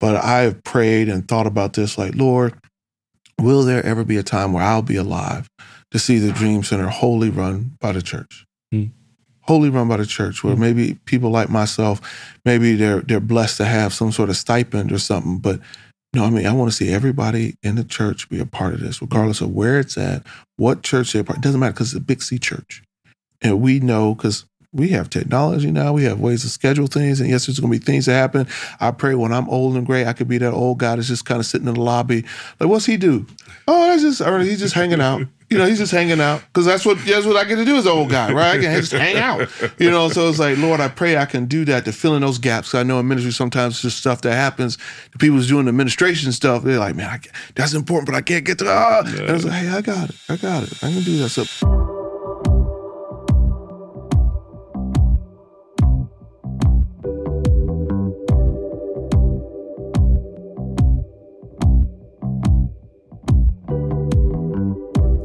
But I have prayed and thought about this like, Lord, will there ever be a time where I'll be alive to see the Dream Center wholly run by the church? Hmm. Wholly run by the church, where maybe people like myself, maybe they're they're blessed to have some sort of stipend or something. But no, I mean, I want to see everybody in the church be a part of this, regardless of where it's at, what church they're part. It doesn't matter because it's a big C church, and we know because we have technology now. We have ways to schedule things, and yes, there's going to be things that happen. I pray when I'm old and gray, I could be that old guy that's just kind of sitting in the lobby. Like, what's he do? Oh, that's just or he's just hanging out. You know, he's just hanging out because that's what that's what I get to do as an old guy, right? I can just hang out. You know, so it's like, Lord, I pray I can do that to fill in those gaps. I know in ministry sometimes just stuff that happens. The people's doing administration stuff, they're like, man, I, that's important, but I can't get to. Ah. And I was like, hey, I got it, I got it, I can do that. So.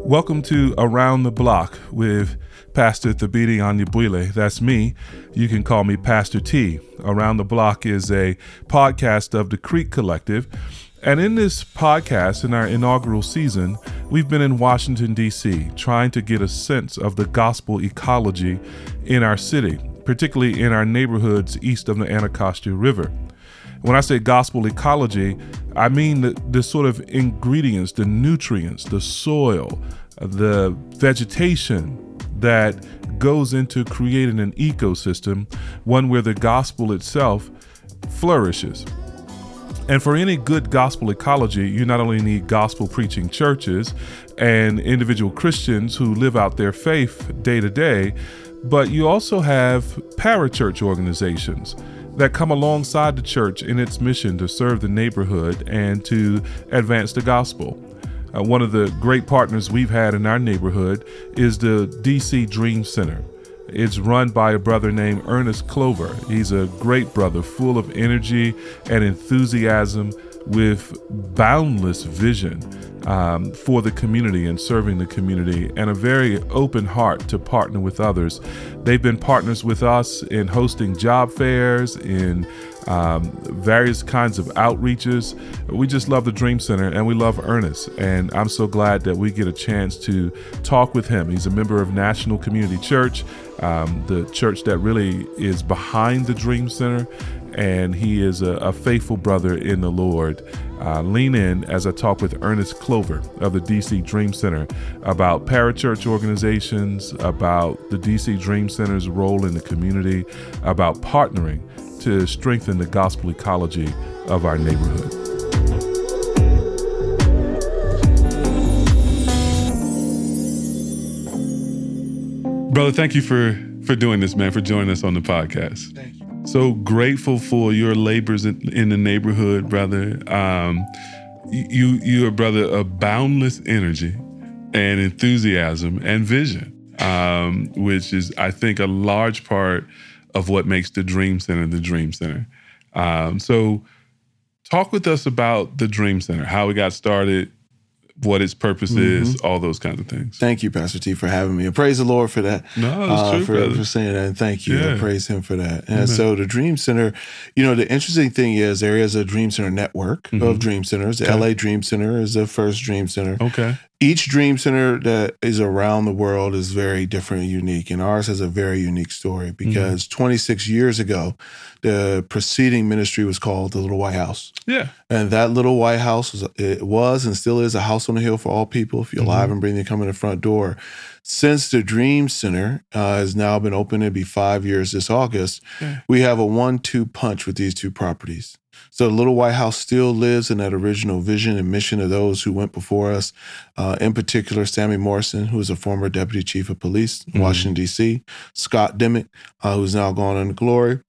Welcome to Around the Block with Pastor Thabiti Anyabwile. That's me. You can call me Pastor T. Around the Block is a podcast of the Crete Collective. And in this podcast, in our inaugural season, we've been in Washington, D.C., trying to get a sense of the gospel ecology in our city, particularly in our neighborhoods east of the Anacostia River. When I say gospel ecology, I mean the, the sort of ingredients, the nutrients, the soil, the vegetation that goes into creating an ecosystem, one where the gospel itself flourishes. And for any good gospel ecology, you not only need gospel preaching churches and individual Christians who live out their faith day to day, but you also have parachurch organizations that come alongside the church in its mission to serve the neighborhood and to advance the gospel. Uh, one of the great partners we've had in our neighborhood is the DC Dream Center. It's run by a brother named Ernest Clover. He's a great brother, full of energy and enthusiasm, with boundless vision um, for the community and serving the community, and a very open heart to partner with others. They've been partners with us in hosting job fairs, in um, various kinds of outreaches. We just love the Dream Center and we love Ernest. And I'm so glad that we get a chance to talk with him. He's a member of National Community Church, um, the church that really is behind the Dream Center. And he is a, a faithful brother in the Lord. Uh, lean in as I talk with Ernest Clover of the DC Dream Center about parachurch organizations, about the DC Dream Center's role in the community, about partnering to strengthen the gospel ecology of our neighborhood. Brother, thank you for for doing this, man, for joining us on the podcast. Thank you. So grateful for your labors in, in the neighborhood, brother. Um, you you are brother of boundless energy and enthusiasm and vision, um, which is I think a large part of what makes the Dream Center the Dream Center. Um, so, talk with us about the Dream Center, how it got started, what its purpose Mm-hmm. is, all those kinds of things. Thank you, Pastor T, for having me. And praise the Lord for that. No, it's uh, true, for, brother. for saying that. And thank you. Yeah. And praise Him for that. And Amen. so the Dream Center, you know, the interesting thing is there is a Dream Center network of Dream Centers. The Mm-hmm. Okay. LA Dream Center is the first Dream Center. Okay. Each Dream Center that is around the world is very different and unique. And ours has a very unique story Mm-hmm. because 26 years ago, the preceding ministry was called the Little White House. Yeah. And that little White House was it was and still is a house on the hill for all people. If you're Mm-hmm. alive and breathing, come in the front door. Since the Dream Center uh, has now been open, it'll be five years this August. Yeah. We have a one-two punch with these two properties. So the Little White House still lives in that original vision and mission of those who went before us. Uh, in particular, Sammy Morrison, who is a former deputy chief of police in Washington D.C. Scott Dimmick, uh, who's now gone into glory.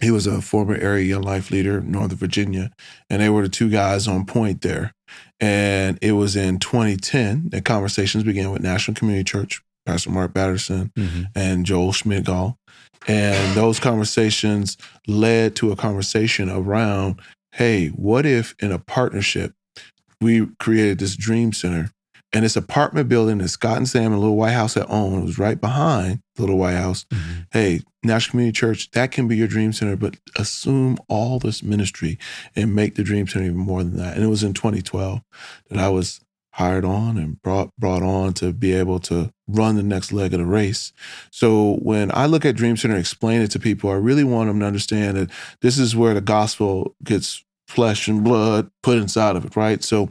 He was a former area young life leader Northern Virginia, and they were the two guys on point there. And it was in 2010 that conversations began with National Community Church, Pastor Mark Batterson Mm-hmm. and Joel Schmidgall. And those conversations led to a conversation around hey, what if in a partnership we created this dream center And this apartment building that Scott and Sam and Little White House had owned was right behind the Little White House. Mm-hmm. Hey, National Community Church, that can be your dream center, but assume all this ministry and make the dream center even more than that. And it was in 2012 that I was hired on and brought brought on to be able to run the next leg of the race. So when I look at Dream Center and explain it to people, I really want them to understand that this is where the gospel gets flesh and blood put inside of it, right? So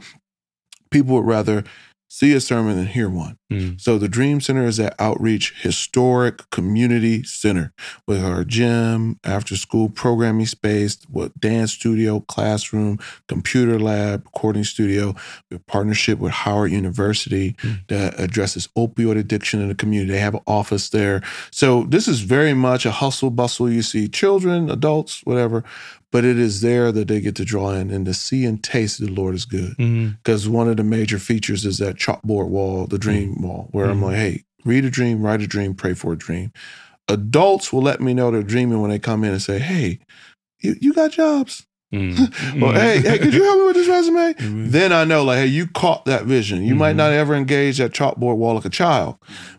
people would rather see a sermon and hear one. Mm. So the Dream Center is that outreach historic community center with our gym, after school programming space, what dance studio, classroom, computer lab, recording studio, with partnership with Howard University Mm. that addresses opioid addiction in the community. They have an office there. So this is very much a hustle bustle. You see children, adults, whatever, but it is there that they get to draw in and to see and taste the Lord is good Mm-hmm. because one of the major features is that chalkboard wall, the dream wall, where I'm Mhm. like, hey, read a dream, write a dream, pray for a dream. Adults will let me know they're dreaming when they come in and say, hey, you, you got jobs. Mm-hmm. Or hey, hey, could you help me with this resume? Mhm. Then I know, like, hey, you caught that vision. You might Mhm. not ever engage that chalkboard wall like a child,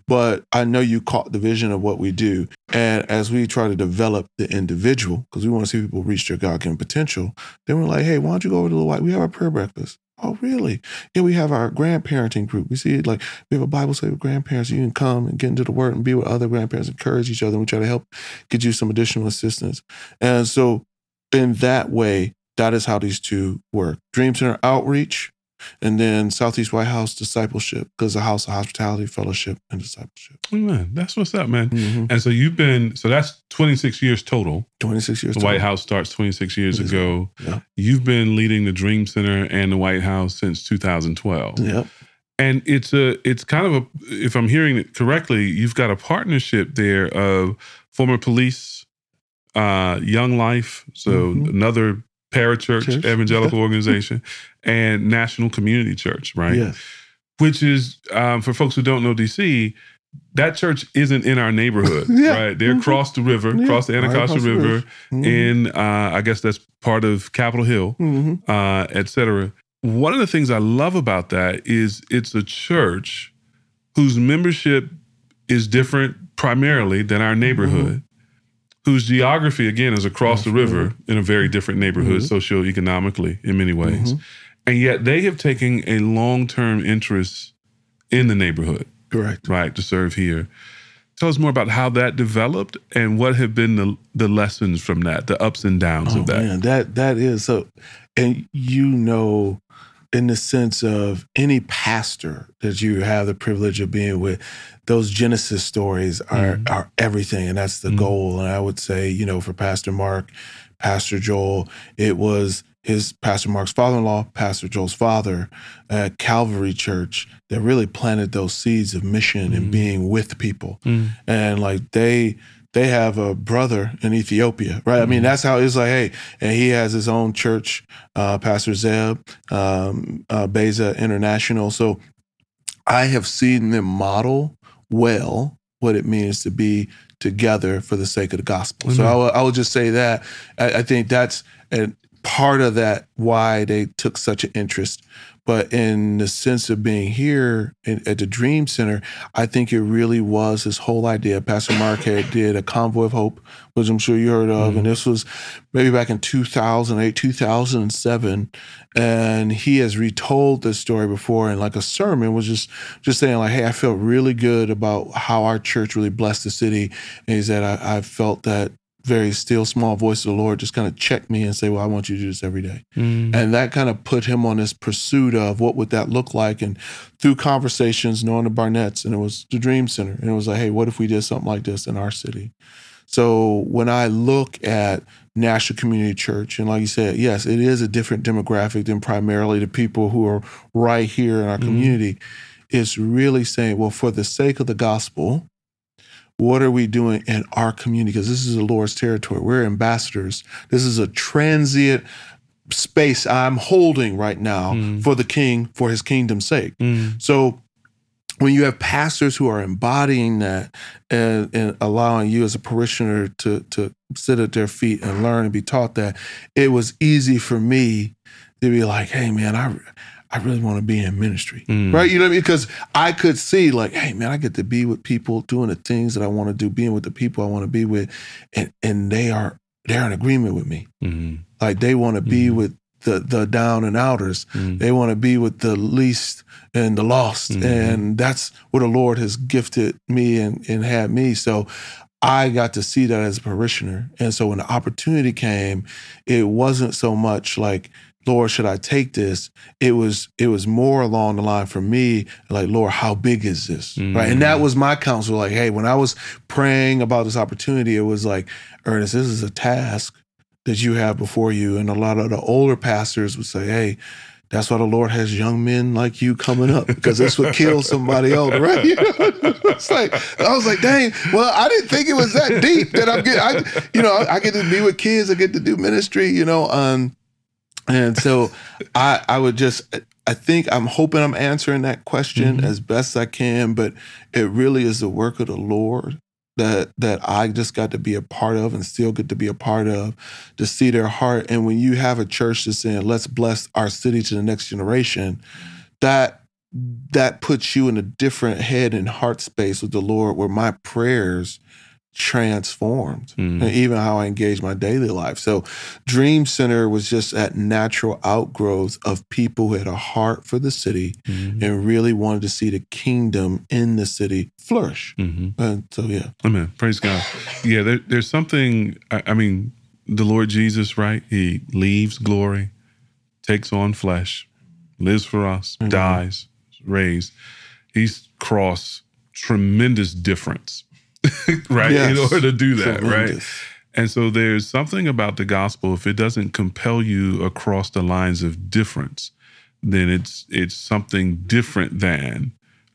but I know you caught the vision of what we do. And as we try to develop the individual, because we want to see people reach their God given potential, then we're like, hey, why don't you go over to the white? We have our prayer breakfast. Oh, really? Yeah, we have our grandparenting group. We see it like we have a Bible study with grandparents. You can come and get into the word and be with other grandparents, encourage each other, and we try to help get you some additional assistance. And so, in that way, that is how these two work Dream Center outreach, and then Southeast White House discipleship, because the house of hospitality, fellowship, and discipleship. Man, that's what's up, man. Mm-hmm. And so you've been so that's 26 years total. 26 years The White House starts 26 years is. ago. Yeah. You've been leading the Dream Center and the White House since 2012. Yep. And it's a it's kind of a if I'm hearing it correctly, you've got a partnership there of former police, uh, Young Life, so Mhm. another parachurch Church. evangelical organization, and National Community Church, right? Yes. Which is um, for folks who don't know DC, that church isn't in our neighborhood, Yeah. right? They're Mhm. across the river, Yeah. across the Right Anacostia the River, river. Mhm. in uh, I guess that's part of Capitol Hill Mhm. uh, et cetera. One of the things I love about that is it's a church whose membership is different primarily than our neighborhood, whose geography, again, is across the river in a very different neighborhood socioeconomically in many ways. Mhm. And yet they have taken a long term interest in the neighborhood, Correct. right, to serve here. Tell us more about how that developed and what have been the, the lessons from that, the ups and downs Oh of that. man, that that is so, and you know, in the sense of any pastor that you have the privilege of being with, those Genesis stories are Mhm. are everything, and that's the Mhm. goal. And I would say, you know, for Pastor Mark, Pastor Joel, it was his Pastor Mark's father-in-law, Pastor Joel's father at Calvary Church that really planted those seeds of mission and Mhm. being with people Mm. and like they they have a brother in Ethiopia, right? I mean, that's how it's like, hey, and he has his own church, uh, Pastor Zeb, um, uh, Beza International. So I have seen them model well what it means to be together for the sake of the gospel. So Amen. I will, I will just say that I, I think that's a part of that why they took such an interest. But in the sense of being here in, at the Dream Center, I think it really was this whole idea. Pastor Mark had did a convoy of hope, which I'm sure you heard of, and mm-hmm. this was maybe back in 2008, 2007, and he has retold this story before in like a sermon. Was just just saying like, hey, I felt really good about how our church really blessed the city, and he said I, I felt that very still small voice of the Lord just kind of check me and say, well, I want you to do this every day. Mm. And that kind of put him on this pursuit of what would that look like. And through conversations, knowing the Barnetts, and it was the Dream Center. And it was like, hey, what if we did something like this in our city? So when I look at National Community Church, and like you said, yes, it is a different demographic than primarily the people who are right here in our Mhm. community. It's really saying, well, for the sake of the gospel, what are we doing in our community? Because this is the Lord's territory. We're ambassadors. This is a transient space I'm holding right now Mm. for the king, for his kingdom's sake. Mm. So when you have pastors who are embodying that and, and allowing you as a parishioner to to sit at their feet and learn and be taught that, it was easy for me to be like, hey man, I I really want to be in ministry, mm. right? You know what I mean? Because I could see like, hey man, I get to be with people doing the things that I want to do, being with the people I want to be with, and and they are they're in agreement with me. hmm Like they want to be mm-hmm. with the the down and outers. Mm. They want to be with the least and the lost, mm-hmm. and that's where the Lord has gifted me and and had me. So. I got to see that as a parishioner. And so when the opportunity came, it wasn't so much like, Lord, should I take this? It was it was more along the line for me, like, Lord, how big is this? Right. And that was my counsel. Like, hey, when I was praying about this opportunity, it was like, Ernest, this is a task that you have before you. And a lot of the older pastors would say, hey, that's why the Lord has young men like you coming up because this would kill somebody else, right? You know? it's like I was like, dang. Well, I didn't think it was that deep that I'm getting. I, you know, I get to be with kids. I get to do ministry. You know, um, and so I, I would just. I think I'm hoping I'm answering that question mm-hmm. as best I can, but it really is the work of the Lord that that I just got to be a part of and still get to be a part of to see their heart. And when you have a church that's saying, let's bless our city to the next generation, that that puts you in a different head and heart space with the Lord where my prayers transformed Mm. and even how I engage my daily life. So Dream Center was just that natural outgrowth of people who had a heart for the city Mm-hmm. and really wanted to see the kingdom in the city flourish. hmm And so yeah. Amen. Praise God. Yeah, there, there's something. I, I mean, the Lord Jesus, right? He leaves glory, takes on flesh, lives for us, dies, raised. He's crossed tremendous difference, right? In order to do that, right? And so there's something about the gospel. If it doesn't compel you across the lines of difference, then it's it's something different than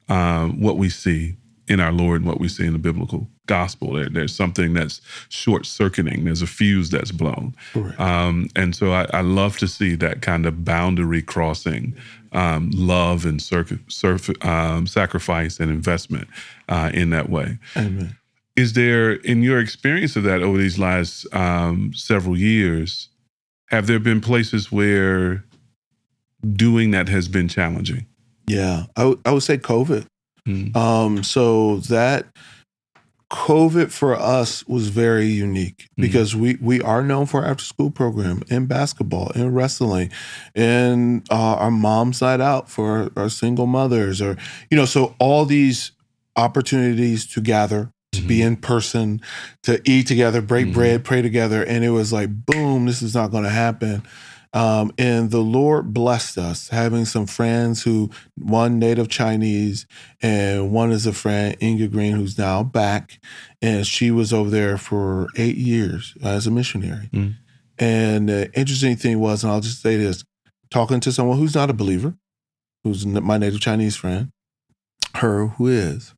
um, what we see in our Lord and what we see in the biblical gospel. There, there's something that's short circuiting. There's a fuse that's blown. Um, and so I, I love to see that kind of boundary crossing, um, love and circ- surf, um, sacrifice and investment uh, in that way. Amen. Is there, in your experience of that over these last um, several years, have there been places where doing that has been challenging? Yeah. I would- say COVID. Mm. Um, so that COVID for us was very unique Mhm. because we we are known for our after school program in basketball, in wrestling, in uh, our mom's side out for our single mothers, or you know, so all these opportunities to gather, to be in person, to eat together, break Mhm. bread, pray together, and it was like, boom, this is not going to happen. Um, and the Lord blessed us having some friends who, one native Chinese, and one is a friend, Inga Green, who's now back. And she was over there for eight years as a missionary. Mm. And the interesting thing was, and I'll just say this talking to someone who's not a believer, who's my native Chinese friend, her who is,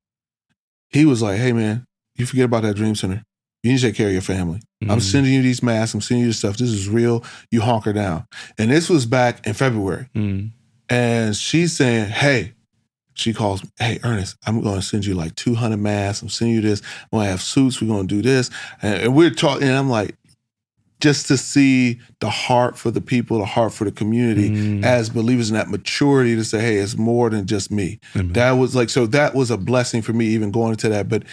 he was like, hey, man, you forget about that dream center. You need to take care of your family. I'm Mhm. sending you these masks. I'm sending you this stuff. This is real. You honker down. And this was back in February. Mm. And she's saying, hey, she calls me, hey, Ernest, I'm going to send you like 200 masks. I'm sending you this. I'm going to have suits. We're going to do this. And, and we're talking, and I'm like, just to see the heart for the people, the heart for the community Mm. as believers in that maturity to say, hey, it's more than just me. Amen. That was like, so that was a blessing for me, even going into that. But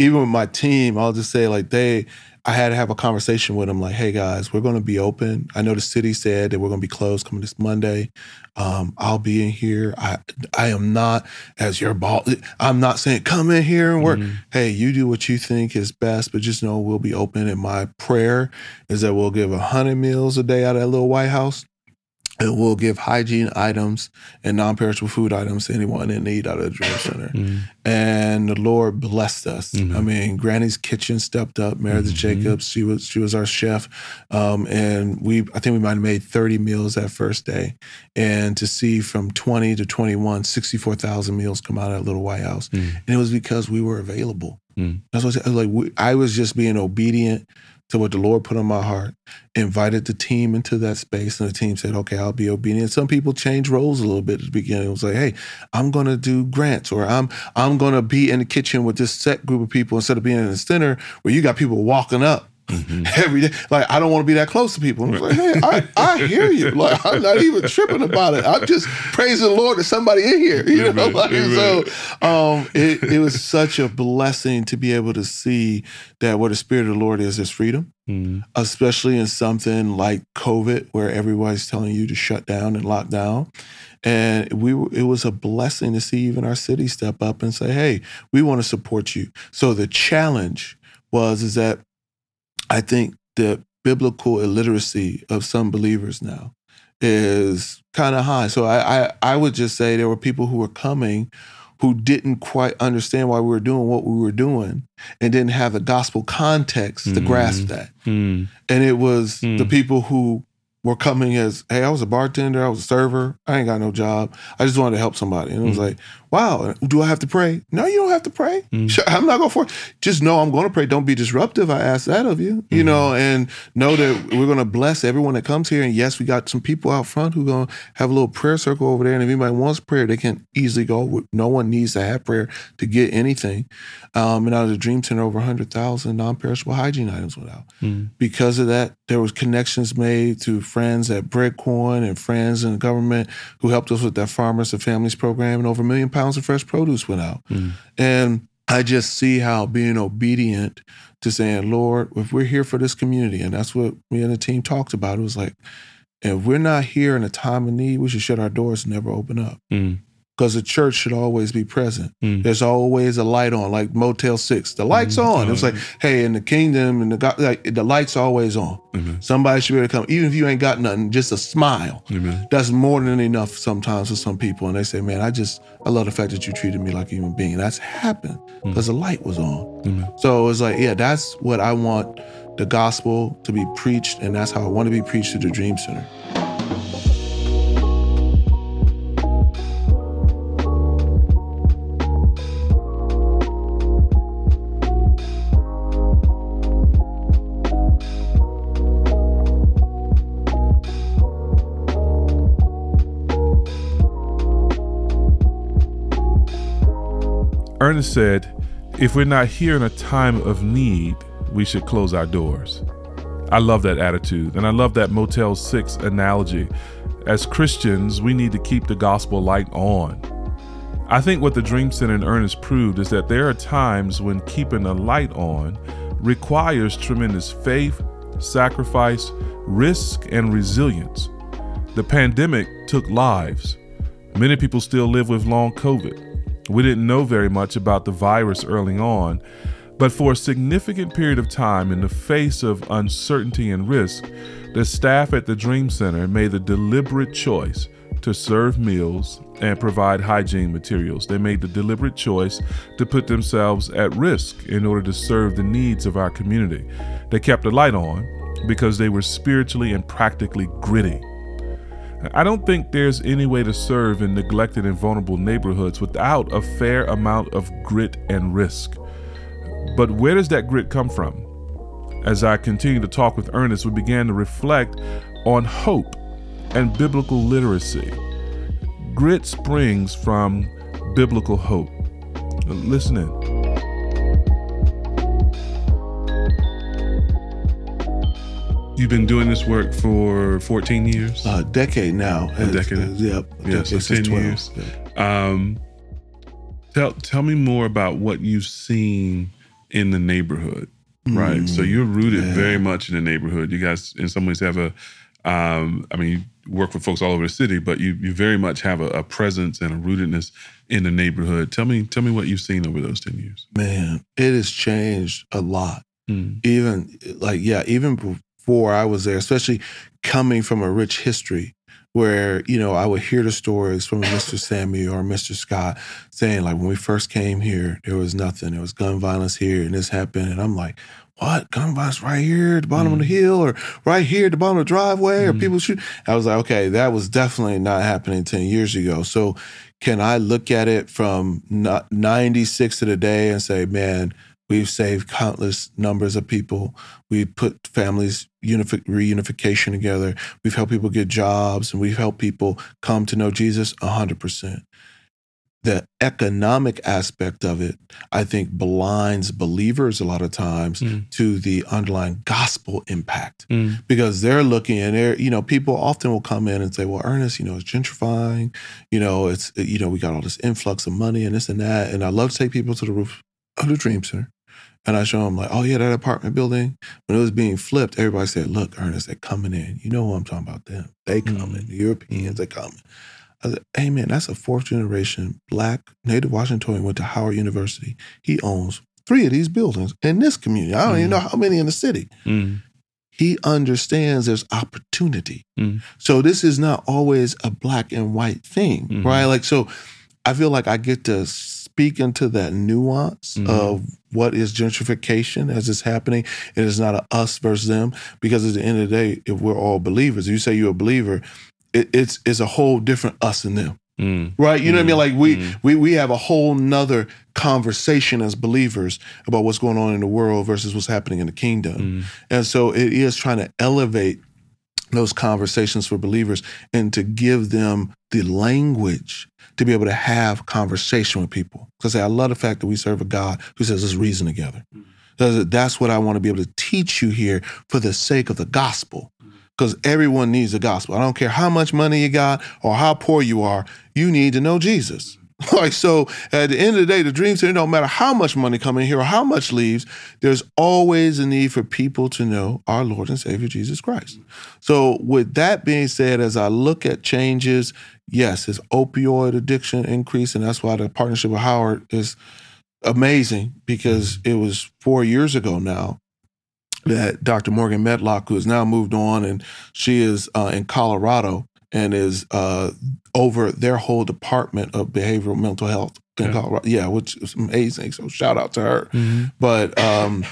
even with my team, I'll just say, like, they, I had to have a conversation with them, like, hey guys, we're going to be open. I know the city said that we're going to be closed coming this Monday. Um, I'll be in here. I, I am not as your boss. I'm not saying come in here and work. Mhm. Hey, you do what you think is best, but just know we'll be open. And my prayer is that we'll give a hundred meals a day out of that little White House. And we'll give hygiene items and non-perishable food items to anyone in need out of the Dream Center. Mm. And the Lord blessed us. Mhm. I mean, Granny's Kitchen stepped up. Meredith Mhm. Jacobs, she was she was our chef, um, and we I think we might have made thirty meals that first day. And to see from twenty to 21, 64,000 meals come out of that little White House, Mm. and it was because we were available. Mm. That's what I said. Like we, I was just being obedient to what the Lord put on my heart. Invited the team into that space, and the team said, "Okay, I'll be obedient." Some people change roles a little bit at the beginning. It was like, "Hey, I'm to do grants," or "I'm I'm to be in the kitchen with this set group of people instead of being in the center where you got people walking up." Mm-hmm. every day. Like I don't want to be that close to people. Like, hey, I, I hear you. Like I'm not even tripping about it. I'm just praising the Lord that somebody in here. You Amen. know, like, so um, it it was such a blessing to be able to see that where the Spirit of the Lord is, is freedom. Mm-hmm. Especially in something like COVID, where everybody's telling you to shut down and lock down. And we it was a blessing to see even our city step up and say, "Hey, we want to support you." So the challenge was is that I think the biblical illiteracy of some believers now is kind of high. So I, I I would just say there were people who were coming who didn't quite understand why we were doing what we were doing and didn't have the gospel context to mm-hmm. grasp that. Mm-hmm. And it was mm-hmm. the people who were coming as, hey, I was a bartender, I was a server, I ain't got no job. I just wanted to help somebody. And it was mm. like, wow, do I have to pray? No, you don't have to pray. Mm. I'm not going for it. Just know I'm going to pray. Don't be disruptive. I ask that of you, you mm know, and know that we're going to bless everyone that comes here. And yes, we got some people out front who going to have a little prayer circle over there. And if anybody wants prayer, they can easily go. No one needs to have prayer to get anything. Um, and out of the Dream Center, over 100,000 non-perishable hygiene items went out. Mm. Because of that, there was connections made to friends at Breadcorn and friends in the government who helped us with that Farmers and Families program, and over a million pounds of fresh produce went out. Mm. And I just see how being obedient to saying, Lord, if we're here for this community, and that's what me and the team talked about, it was like, if we're not here in a time of need, we should shut our doors and never open up. Mm because the church should always be present. Mm. There's always a light on, like Motel Six. The light's mm. on. It's like, hey, in the kingdom and the God, like the light's always on. Mm-hmm. Somebody should be able to come, even if you ain't got nothing, just a smile. Mm-hmm. That's more than enough sometimes for some people. And they say, man, I just I love the fact that you treated me like a human being. That's happened because mm. the light was on. So it's like, yeah, that's what I want the gospel to be preached, and that's how I want to be preached to the Dream Center. Said, If we're not here in a time of need, we should close our doors. I love that attitude, and I love that Motel 6 analogy. As Christians, we need to keep the gospel light on. I think what the Dream Center and Ernest proved is that there are times when keeping the light on requires tremendous faith, sacrifice, risk, and resilience. The pandemic took lives. Many people still live with long COVID. We didn't know very much about the virus early on, but for a significant period of time, in the face of uncertainty and risk, the staff at the Dream Center made the deliberate choice to serve meals and provide hygiene materials. They made the deliberate choice to put themselves at risk in order to serve the needs of our community. They kept the light on because they were spiritually and practically gritty. I don't think there's any way to serve in neglected and vulnerable neighborhoods without a fair amount of grit and risk. But where does that grit come from? As I continued to talk with Ernest, we began to reflect on hope and biblical literacy. Grit springs from biblical hope. Listen in. You've been doing this work for 14 years? A decade now. A decade? Uh, yep. Yeah, so 10 12. years. Yeah. Um, tell, tell me more about what you've seen in the neighborhood, right? Mm, so you're rooted yeah. very much in the neighborhood. You guys, in some ways, have a, um, I mean, you work with folks all over the city, but you, you very much have a, a presence and a rootedness in the neighborhood. Tell me, tell me what you've seen over those 10 years. Man, it has changed a lot. Mm. Even like, yeah, even before I was there, especially coming from a rich history where, you know, I would hear the stories from Mr. Sammy or Mr. Scott saying, like, when we first came here, there was nothing. There was gun violence here and this happened. And I'm like, what? Gun violence right here at the bottom mm. of the mm. hill or right here at the bottom of the driveway or mm. people shoot? I was like, okay, that was definitely not happening 10 years ago. So can I look at it from 96 to the day and say, man, We've saved countless numbers of people. We've put families unifi- reunification together. We've helped people get jobs and we've helped people come to know Jesus 100%. the economic aspect of it, I think, blinds believers a lot of times Mm. to the underlying gospel impact Mm. because they're looking and they're, you know, people often will come in and say, well, Ernest, you know, it's gentrifying, you know, it's, you know, we got all this influx of money and this and that. And I love to take people to the roof of the Dream Center. And I show them like, oh yeah, that apartment building. When it was being flipped, everybody said, "Look, Ernest, they're coming in. You know who I'm talking about? Them. They coming. The Europeans, they coming." I said, "Hey man, that's a fourth generation black native Washingtonian went to Howard University. He owns three of these buildings in this community. I don't even know how many in the city. Mm. He understands there's opportunity. Mm. So this is not always a black and white thing, Mhm. right? Like so, I feel like I get to speak into that nuance Mhm. of what is gentrification as it's happening. It is not a us versus them because at the end of the day, if we're all believers, if you say you're a believer, it, it's it's a whole different us and them, Mm. right? You know what I mean? Like we Mhm. we we have a whole nother conversation as believers about what's going on in the world versus what's happening in the kingdom, Mm. and so it is trying to elevate those conversations for believers and to give them the language to be able to have conversation with people. Because I love the fact that we serve a God who says, let's reason together. Mm-hmm. Because That's what I want to be able to teach you here for the sake of the gospel. Mm-hmm. Because everyone needs the gospel. I don't care how much money you got or how poor you are, you need to know Jesus. Like so, at the end of the day, the dream center don't matter how much money come in here or how much leaves. There's always a need for people to know our Lord and Savior Jesus Christ. So, with that being said, as I look at changes, yes, his opioid addiction increase, and that's why the partnership with Howard is amazing because it was four years ago now that Dr. Morgan Medlock, who has now moved on, and she is uh, in Colorado and is uh, over their whole department of behavioral mental health in Yeah. Colorado. Yeah, which is amazing. So shout out to her. Mhm. But um,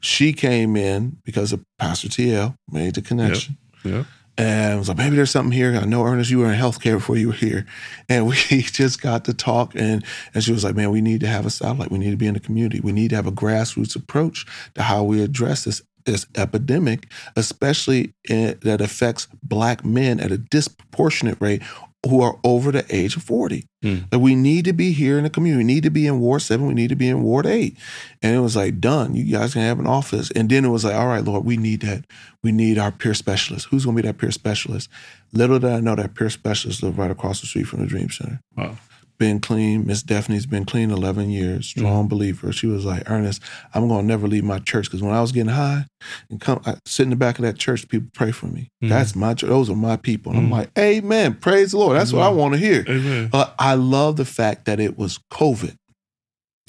she came in because of Pastor TL made the connection. Yeah. And was like, maybe there's something here. I know, Ernest, you were in healthcare before you were here. And we just got to talk. And, and she was like, man, we need to have a satellite. We need to be in the community. We need to have a grassroots approach to how we address this, this epidemic, especially in, that affects Black men at a disproportionate rate who are over the age of 40. Mm. That we need to be here in the community. We need to be in Ward 7. We need to be in Ward 8. And it was like, done. You guys can have an office. And then it was like, all right, Lord, we need that. We need our peer specialist. Who's going to be that peer specialist? Little did I know that peer specialist lived right across the street from the Dream Center. Wow. Been clean. Miss Daphne's been clean 11 years. Strong believer. She was like, Ernest, I'm going to never leave my church because when I was getting high and come, I sit in the back of that church, people pray for me. Mhm. That's my church. Those are my people. And I'm Mhm. like, Amen. Praise the Lord. That's what I want to hear. Amen. But I love the fact that it was COVID.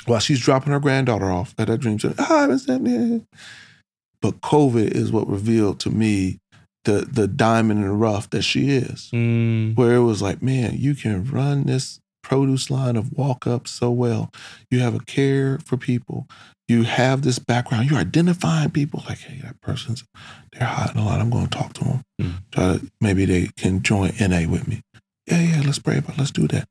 While she's dropping her granddaughter off at that dream center, ah, Miss Daphne. But COVID is what revealed to me the the diamond in the rough that she is. Mm. Where it was like, man, you can run this produce line of walk up so well. You have a care for people. You have this background. You're identifying people like, hey, that person's they're hot in a lot. I'm going to talk to them. Mm. Try to, maybe they can join NA with me. Yeah, yeah, let's pray about. it. Let's do that.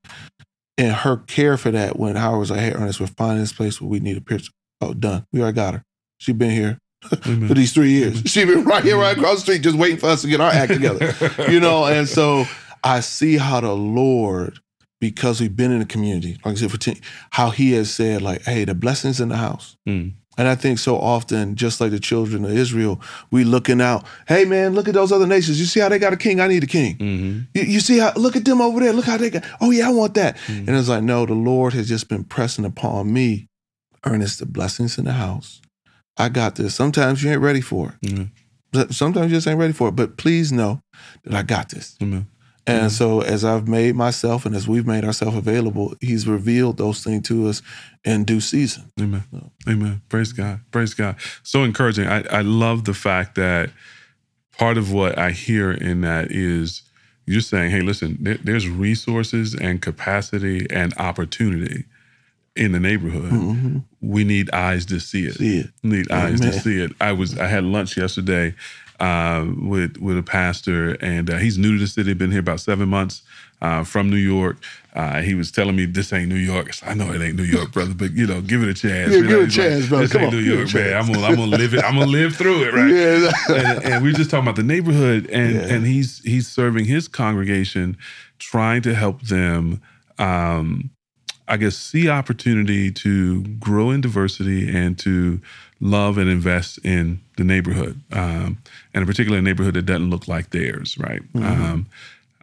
And her care for that when Howard was like, hey, Ernest, we're finding this place where we need a picture. Oh, done. We already got her. She been here for these three years. She been right here, right across the street, just waiting for us to get our act together. you know, and so I see how the Lord, because we've been in the community, like I said, for 10, how He has said, like, hey, the blessings in the house. Mm. And I think so often, just like the children of Israel, we looking out, hey man, look at those other nations. You see how they got a king? I need a king. Mhm. You, you see how look at them over there. Look how they got. Oh yeah, I want that. Mm. And it's like, no, the Lord has just been pressing upon me, Ernest, the blessings in the house. I got this. Sometimes you ain't ready for it. Mhm. Sometimes you just ain't ready for it. But please know that I got this. Amen. And Mhm. so as I've made myself and as we've made ourselves available, He's revealed those things to us in due season. Amen. No. Amen. Praise God. Praise God. So encouraging. I, I love the fact that part of what I hear in that is you're saying, hey, listen, there, there's resources and capacity and opportunity in the neighborhood. hmm We need eyes to see it. See it. need eyes to see it. I was I had lunch yesterday uh, with with a pastor, and uh, he's new to the city. Been here about seven months. Uh, from New York, uh, he was telling me this ain't New York. I, said, I know it ain't New York, brother, but you know, give it a chance. Yeah, You give know, it a he's like, chance, brother. This Come ain't on, New give it a York, man. I'm gonna I'm gonna live it. I'm gonna live through it, right? Yeah. and, and we're just talking about the neighborhood, and Yeah. and he's he's serving his congregation, trying to help them um, I guess, see opportunity to grow in diversity and to love and invest in the neighborhood, um, and in particular, a neighborhood that doesn't look like theirs, right? Mhm. Um,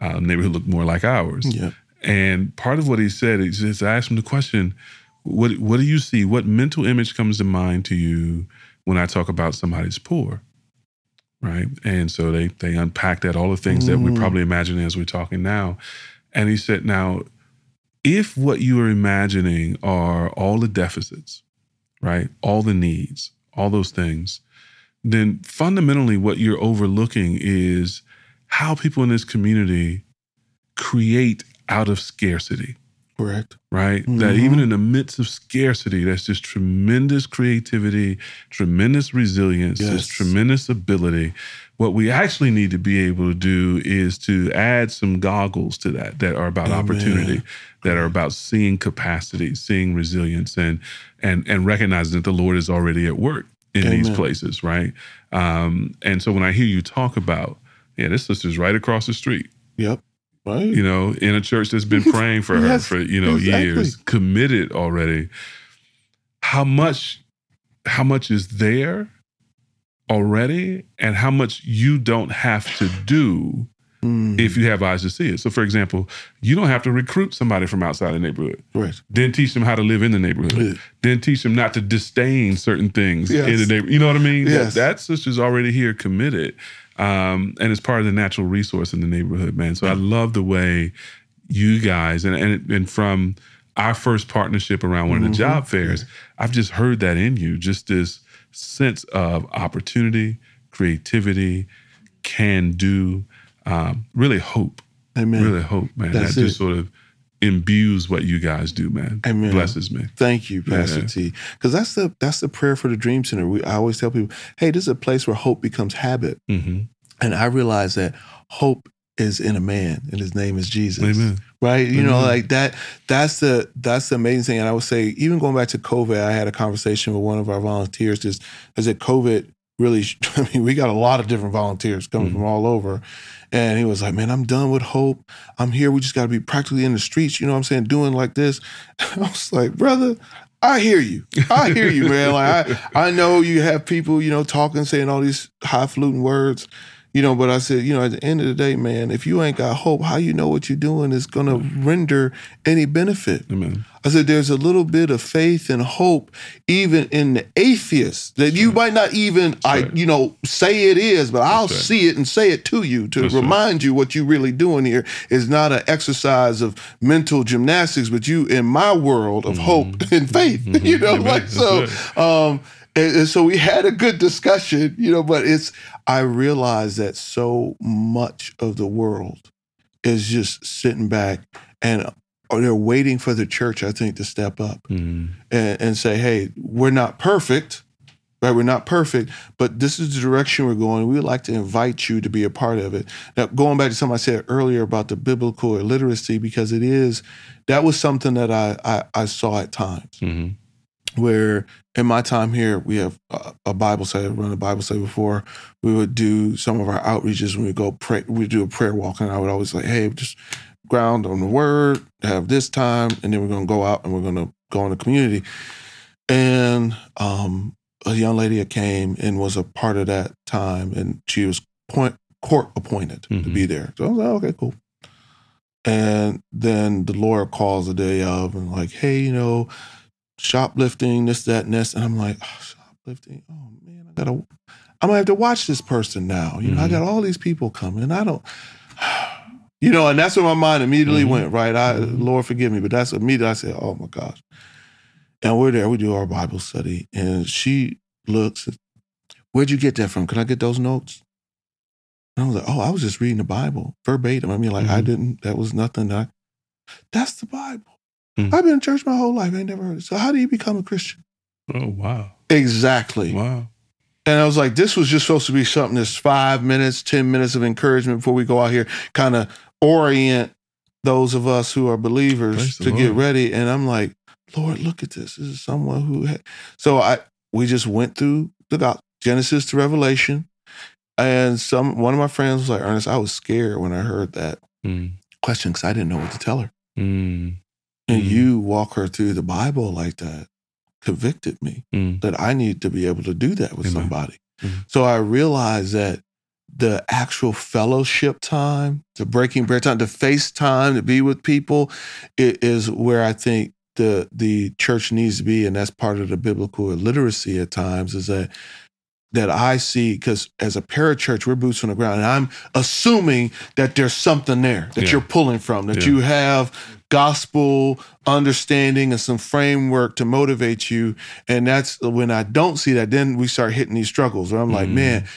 uh, neighborhood look more like ours. Yeah. And part of what he said is just I asked him the question, what what do you see? What mental image comes to mind to you when I talk about somebody's poor? Right. And so they they unpacked that, all the things that we Mm. probably imagine as we're talking now. And he said, now, if what you are imagining are all the deficits, right? All the needs, all those things, then fundamentally what you're overlooking is how people in this community create out of scarcity, Correct. right? That Mhm. even in the midst of scarcity, that's just tremendous creativity, tremendous resilience, Yes. just tremendous ability. What we actually need to be able to do is to add some goggles to that that are about Amen. opportunity, that are about seeing capacity, seeing resilience, and and and recognizing that the Lord is already at work in these places, right? Um, and so when I hear you talk about, yeah, this sister's right across the street Yep. Right. you know, in a church that's been praying for her Yes, for, you know, exactly. years, committed already. How much how much is there already and how much you don't have to do Mm. if you have eyes to see it. So for example, you don't have to recruit somebody from outside the neighborhood. Right. Then teach them how to live in the neighborhood. Yeah. Then teach them not to disdain certain things Yes. in the neighborhood. You know what I mean? Yes. That, that sister's already here committed. Um, and it's part of the natural resource in the neighborhood, man. So I love the way you guys and and, and from our first partnership around one of the Mhm. job fairs, I've just heard that in you, just this sense of opportunity, creativity, can do, um, really hope Amen. really hope, man. That's that just it. sort of imbues what you guys do, man. Amen. Blesses me. Thank you, Pastor Yeah. T. Because that's the that's the prayer for the Dream Center. We, I always tell people, hey, this is a place where hope becomes habit, hmm and I realize that hope is in a man, and his name is Jesus. Amen. Right? You know, like that. That's the that's the amazing thing. And I would say, even going back to COVID, I had a conversation with one of our volunteers. Just I said, COVID really. I mean, we got a lot of different volunteers coming Mhm. from all over. And he was like, Man, I'm done with hope. I'm here. We just got to be practically in the streets. You know what I'm saying? Doing like this. I was like, Brother, I hear you. I hear you, man. Like, I, I know you have people, you know, talking, saying all these highfalutin words, you know, but I said, you know, at the end of the day, man, if you ain't got hope, how you know what you're doing is going to render any benefit? Amen. I said, there's a little bit of faith and hope, even in the atheist that you might not even, I, right. you know, say it is, but I'll right. see it and say it to you to That's right. remind you what you're really doing here is not an exercise of mental gymnastics, but you in my world of hope and faith, you know, Amen. like so. That's Um, and, and so we had a good discussion, you know, but it's, I realized that so much of the world is just sitting back and or they're waiting for the church, I think, to step up Mhm. and, and say, hey, we're not perfect, right? We're not perfect, but this is the direction we're going. We would like to invite you to be a part of it. Now, going back to something I said earlier about the biblical illiteracy, because it is, that was something that I, I, I saw at times Mhm. Where in my time here, we have a, Bible study, I've run a Bible study before. We would do some of our outreaches when we go pray, we do a prayer walk, and I would always like, hey, just ground on the word, have this time, and then we're going to go out and we're going to go in the community. And um, a young lady came and was a part of that time, and she was point, court appointed to Mhm. be there. So I was like, okay, cool. And then the lawyer calls the day of and like, hey, you know, shoplifting, this, that, and this. And I'm like, oh, shoplifting. Oh man, I gotta I'm gonna have to watch this person now. You know, I Mhm. got all these people coming and I don't you know, and that's where my mind immediately Mhm. went, right? I Mhm. Lord forgive me, but that's immediately I said, Oh my gosh. And we're there, we do our Bible study, and she looks, where'd you get that from? Can I get those notes? And I was like, Oh, I was just reading the Bible verbatim. I mean, like I Mhm. didn't, that was nothing that I, that's the Bible. Mm. I've been in church my whole life. I ain't never heard it. So how do you become a Christian? Oh wow. Exactly. Wow. And I was like, this was just supposed to be something that's five minutes, 10 minutes of encouragement before we go out here, kind of orient those of us who are believers to get ready. And I'm like, Lord, look at this. This is someone who had. So I we just went through the Genesis to Revelation. And some one of my friends was like, Ernest, I was scared when I heard that Mm. question because I didn't know what to tell her. Mm. And Mhm. you walk her through the Bible like that convicted me Mm. that I need to be able to do that with Amen. somebody. Mhm. So I realized that the actual fellowship time, the breaking bread time, the face time to be with people is where I think the the church needs to be, and that's part of the biblical illiteracy at times. Is that that I see because as a parachurch, we're boots on the ground, and I'm assuming that there's something there that Yeah. you're pulling from, that Yeah. you have gospel understanding and some framework to motivate you. And that's when I don't see that, then we start hitting these struggles where I'm like, Mhm. man,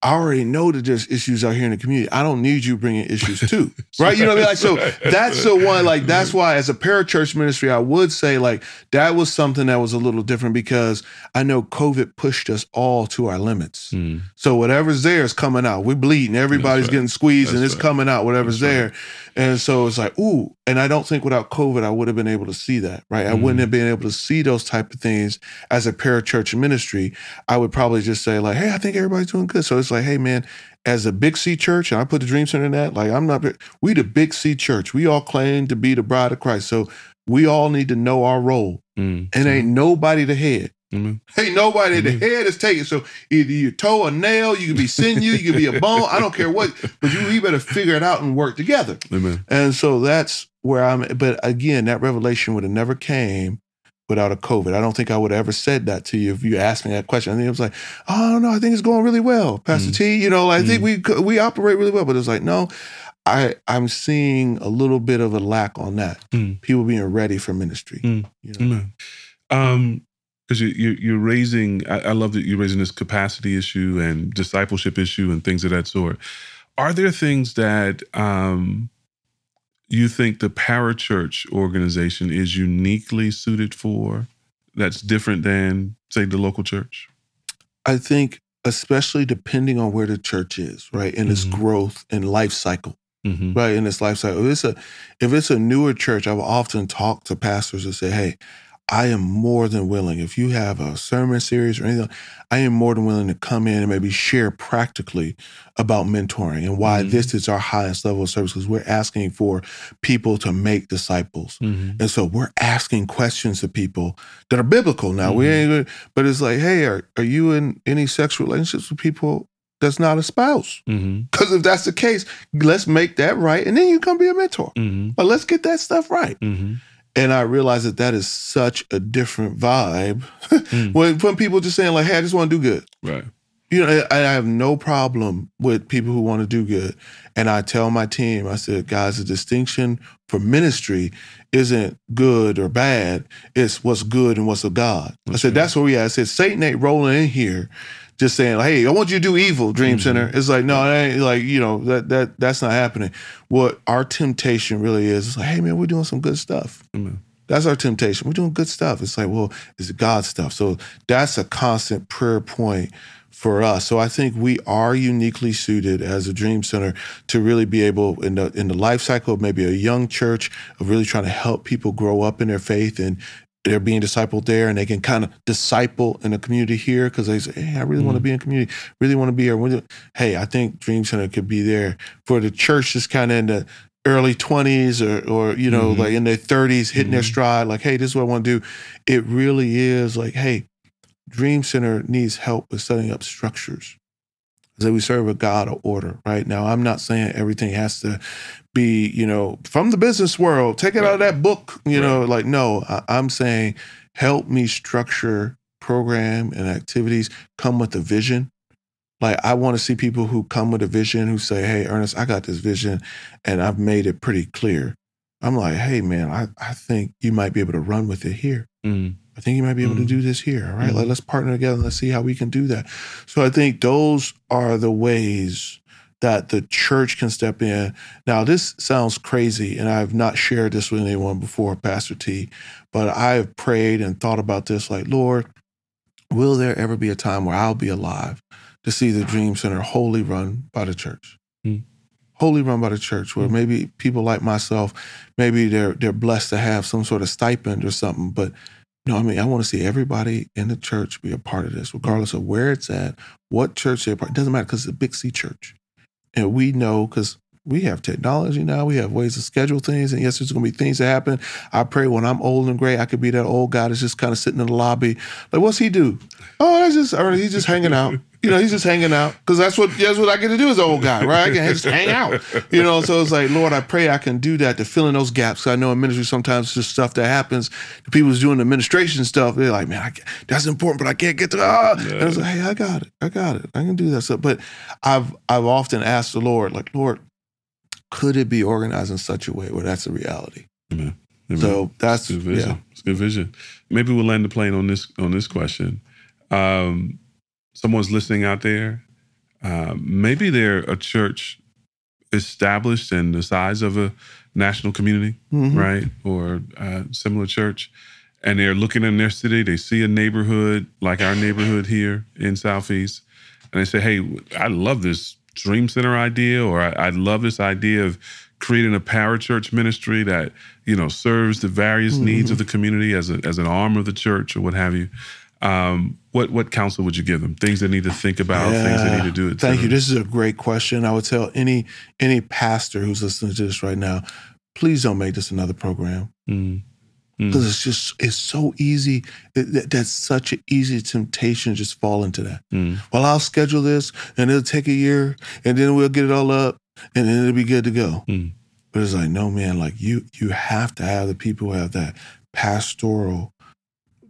I already know that there's issues out here in the community. I don't need you bringing issues too. right? You know what I mean? Like, so that's the one, like, that's why as a parachurch ministry, I would say, like, that was something that was a little different because I know COVID pushed us all to our limits. Mm. So whatever's there is coming out. We're bleeding. Everybody's right. getting squeezed and it's right. coming out, whatever's That's there. And so it's like, ooh. And I don't think without COVID, I would have been able to see that, right? I Mhm. wouldn't have been able to see those type of things as a parachurch ministry. I would probably just say, like, hey, I think everybody's doing good. So it's like, hey, man, as a big C church, and I put the Dream Center in that, like, I'm not, we the big C church. We all claim to be the bride of Christ. So we all need to know our role. Mm. And ain't nobody the head. Amen. Ain't nobody Mhm. the head is taken. So either you toe a nail, you can be sinew, you can be a bone. I don't care what, but you we better figure it out and work together. Amen. And so that's where I'm. But again, that revelation would have never came without a COVID. I don't think I would have ever said that to you if you asked me that question. I think it was like, oh no, I think it's going really well, Pastor Mm. T. You know, I think we we operate really well. But it's like no. I, I'm seeing a little bit of a lack on that. Mm. People being ready for ministry. Mm. You know? Um, because you, you, you're raising, I, I love that you're raising this capacity issue and discipleship issue and things of that sort. Are there things that um, you think the parachurch organization is uniquely suited for that's different than, say, the local church? I think, especially depending on where the church is, right, in its Mhm. growth and life cycle, Mm-hmm. right, in its life cycle. If it's a if it's a newer church, I will often talk to pastors and say, "Hey, I am more than willing. If you have a sermon series or anything, I am more than willing to come in and maybe share practically about mentoring and why Mhm. this is our highest level of service because we're asking for people to make disciples." Mm-hmm. And so we're asking questions of people that are biblical now. We ain't, but it's like, hey, are, are you in any sexual relationships with people that's not a spouse? Mm-hmm. Because if that's the case, let's make that right, and then you come be a mentor. Mm-hmm. But let's get that stuff right. Mm-hmm. And I realize that that is such a different vibe Mm. when when people just saying like, hey, I just want to do good. Right. You know, I, I have no problem with people who want to do good. And I tell my team, I said, guys, the distinction for ministry isn't good or bad. It's what's good and what's of God. I said, right. that's where we at. I said, Satan ain't rolling in here just saying, hey, I want you to do evil, Dream Mhm. Center. It's like, no, it ain't like, you know, that that that's not happening. What our temptation really is, is like, hey man, we're doing some good stuff. Amen. That's our temptation. We're doing good stuff. It's like, well, it's God stuff. So that's a constant prayer point for us. So I think we are uniquely suited as a Dream Center to really be able in the in the life cycle of maybe a young church of really trying to help people grow up in their faith and they're being discipled there and they can kind of disciple in the community here because they say, hey, I really want to be in community, really want to be here. Hey, I think Dream Center could be there for the church that's kind of in the early 20s or, or you know, Mhm. like in their 30s, hitting their Mhm. stride, like, hey, this is what I want to do. It really is like, hey, Dream Center needs help with setting up structures. That we serve a God of order, right? Now, I'm not saying everything has to be, you know, from the business world, take it out of that book, you know, like, no, I, I'm saying help me structure program and activities, come with a vision. Like, I want to see people who come with a vision who say, hey, Ernest, I got this vision and I've made it pretty clear. I'm like, hey, man, I, I think you might be able to run with it here. Mm. I think you might be able to Mhm. do this here. All right? Mhm. Like, let's partner together let's see how we can do that. So I think those are the ways that the church can step in. Now, this sounds crazy, and I've not shared this with anyone before, Pastor T, but I have prayed and thought about this like, Lord, will there ever be a time where I'll be alive to see the Dream Center wholly run by the church? Mm. Wholly run by the church, where Mm. maybe people like myself, maybe they're they're blessed to have some sort of stipend or something, but no, I mean, I want to see everybody in the church be a part of this, regardless of where it's at, what church they're part. It doesn't matter because it's a big C church, and we know because we have technology now. We have ways to schedule things. And yes, there's going to be things that happen. I pray when I'm old and gray, I could be that old guy that's just kind of sitting in the lobby. Like, what's he do? Oh, that's just Ernie. He's just hanging out. You know, he's just hanging out because that's what that's what I get to do as an old guy, right? I can just hang out. You know, so it's like, Lord, I pray I can do that to fill in those gaps. I know in ministry sometimes it's just stuff that happens. The people's doing administration stuff, they're like, man, I, that's important, but I can't get to. Ah. Yeah. And I was like, hey, I got it, I got it, I can do that stuff. But I've I've often asked the Lord, like, Lord, could it be organized in such a way where that's a reality? Amen. Amen. So that's good vision. Yeah. It's good vision. Maybe we'll land the plane on this on this question. Um, someone's listening out there. Uh, maybe they're a church established in the size of a national community, mm-hmm. right, or a similar church, and they're looking in their city. They see a neighborhood like our neighborhood here in Southeast, and they say, "Hey, I love this Dream Center idea, or I, I love this idea of creating a parachurch ministry that you know serves the various mm-hmm. needs of the community as a, as an arm of the church or what have you. Um, what what counsel would you give them? Things they need to think about, yeah. things they need to do. Thank you. This is a great question. I would tell any any pastor who's listening to this right now, please don't make this another program. Mm because mm. it's just it's so easy that, that's such an easy temptation to just fall into that mm. well i'll schedule this and it'll take a year and then we'll get it all up and then it'll be good to go mm. but it's like no man like you you have to have the people who have that pastoral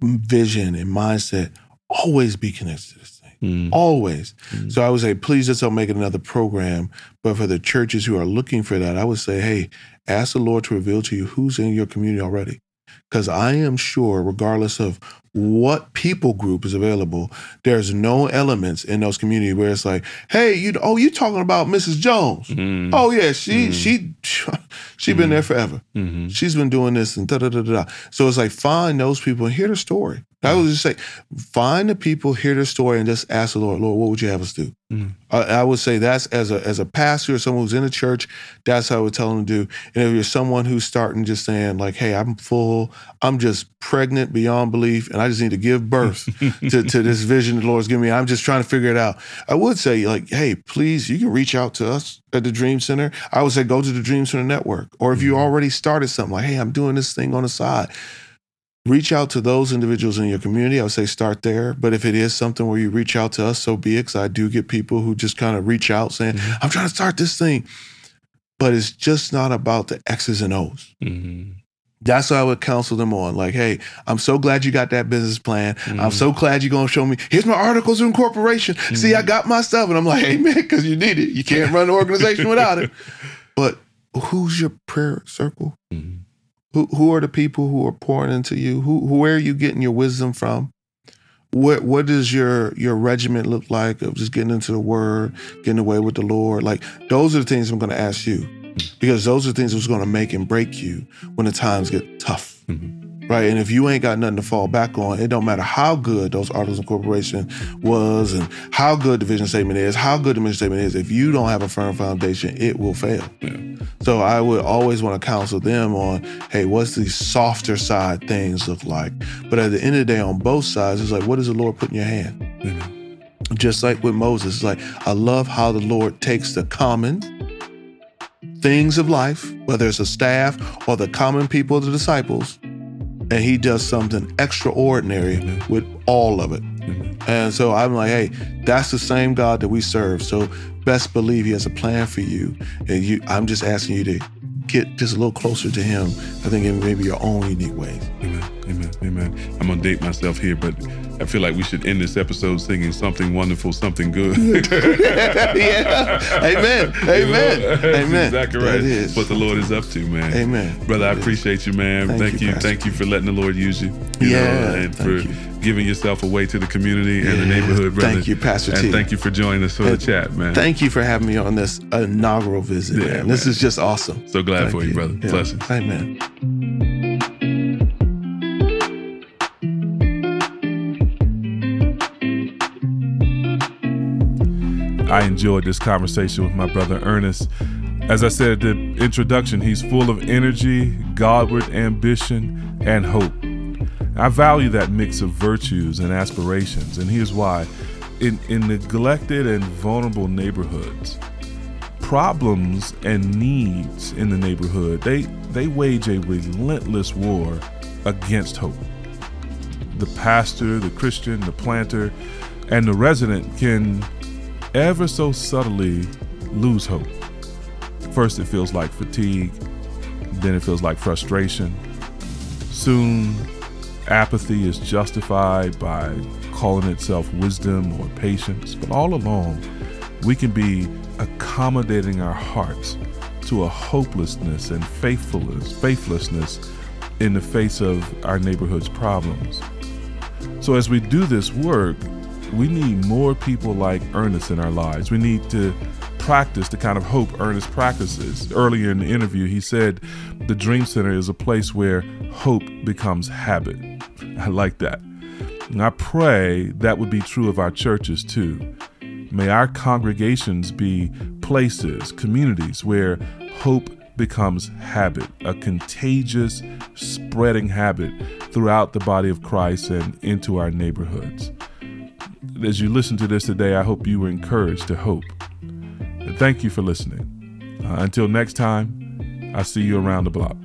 vision and mindset always be connected to this thing mm. always mm. so i would say please just don't make it another program but for the churches who are looking for that i would say hey ask the lord to reveal to you who's in your community already because I am sure, regardless of what people group is available, there's no elements in those communities where it's like, hey, you oh, you talking about Mrs. Jones? Mm-hmm. Oh yeah, she mm-hmm. she she been mm-hmm. there forever. Mm-hmm. She's been doing this and da da da da. So it's like find those people and hear the story. I would just say, find the people, hear their story, and just ask the Lord, Lord, what would you have us do? Mm. I, I, would say that's as a as a pastor or someone who's in a church, that's how I would tell them to do. And if you're someone who's starting just saying like, hey, I'm full, I'm just pregnant beyond belief, and I just need to give birth to, to this vision the Lord's giving me. I'm just trying to figure it out. I would say like, hey, please, you can reach out to us at the Dream Center. I would say go to the Dream Center Network, or if you mm-hmm. already started something like, hey, I'm doing this thing on the side reach out to those individuals in your community. I would say start there. But if it is something where you reach out to us, so be it. Because I do get people who just kind of reach out saying, mm-hmm. I'm trying to start this thing. But it's just not about the X's and O's. Mm-hmm. That's what I would counsel them on. Like, hey, I'm so glad you got that business plan. Mm-hmm. I'm so glad you're gonna show me. Here's my articles of incorporation. See, I mm-hmm. got my stuff, and I'm like, hey man, because you need it. You can't run an organization without it. But who's your prayer circle? Mm-hmm. Who who are the people who are pouring into you? Who where are you getting your wisdom from? What what does your your regiment look like of just getting into the word, getting away with the Lord? Like those are the things I'm going to ask you, because those are the things that's going to make and break you when the times get tough. Mm-hmm right? And if you ain't got nothing to fall back on, it don't matter how good those articles of incorporation was and how good the vision statement is, how good the mission statement is. If you don't have a firm foundation, it will fail. Yeah. So I would always want to counsel them on, hey, what's the softer side things look like? But at the end of the day, on both sides, it's like, what does the Lord put in your hand? Mm-hmm. Just like with Moses, it's like I love how the Lord takes the common things of life, whether it's a staff or the common people of the disciples, and he does something extraordinary mm-hmm. with all of it. Mm-hmm. And so I'm like, hey, that's the same God that we serve. So best believe he has a plan for you. And you I'm just asking you to get just a little closer to him, I think in maybe your own unique ways. Amen. Amen. Amen. I'm gonna date myself here, but I feel like we should end this episode singing something wonderful, something good. yeah. Amen. Amen. You know, Amen. Exactly right. That is. What the Lord is up to, man. Amen. Brother, I appreciate you, man. Thank, thank you. you thank you for letting the Lord use you. you yeah. Know, and for you. giving yourself away to the community yeah. and the neighborhood, brother. Thank you, Pastor and T. thank you for joining us for and the chat, man. Thank you for having me on this inaugural visit, yeah, man. This is just awesome. So glad thank for you, brother. Yeah. Blessings. Amen. I enjoyed this conversation with my brother Ernest. As I said at the introduction, he's full of energy, Godward ambition, and hope. I value that mix of virtues and aspirations, and here's why. In, in neglected and vulnerable neighborhoods, problems and needs in the neighborhood, they, they wage a relentless war against hope. The pastor, the Christian, the planter, and the resident can ever so subtly lose hope. First, it feels like fatigue, then it feels like frustration. Soon, apathy is justified by calling itself wisdom or patience, but all along, we can be accommodating our hearts to a hopelessness and faithfulness, faithlessness in the face of our neighborhood's problems. So as we do this work, we need more people like Ernest in our lives. We need to practice the kind of hope Ernest practices. Earlier in the interview, he said the Dream Center is a place where hope becomes habit. I like that. And I pray that would be true of our churches too. May our congregations be places, communities where hope becomes habit, a contagious, spreading habit throughout the body of Christ and into our neighborhoods. As you listen to this today, I hope you were encouraged to hope. And thank you for listening. Uh, until next time, I see you around the block.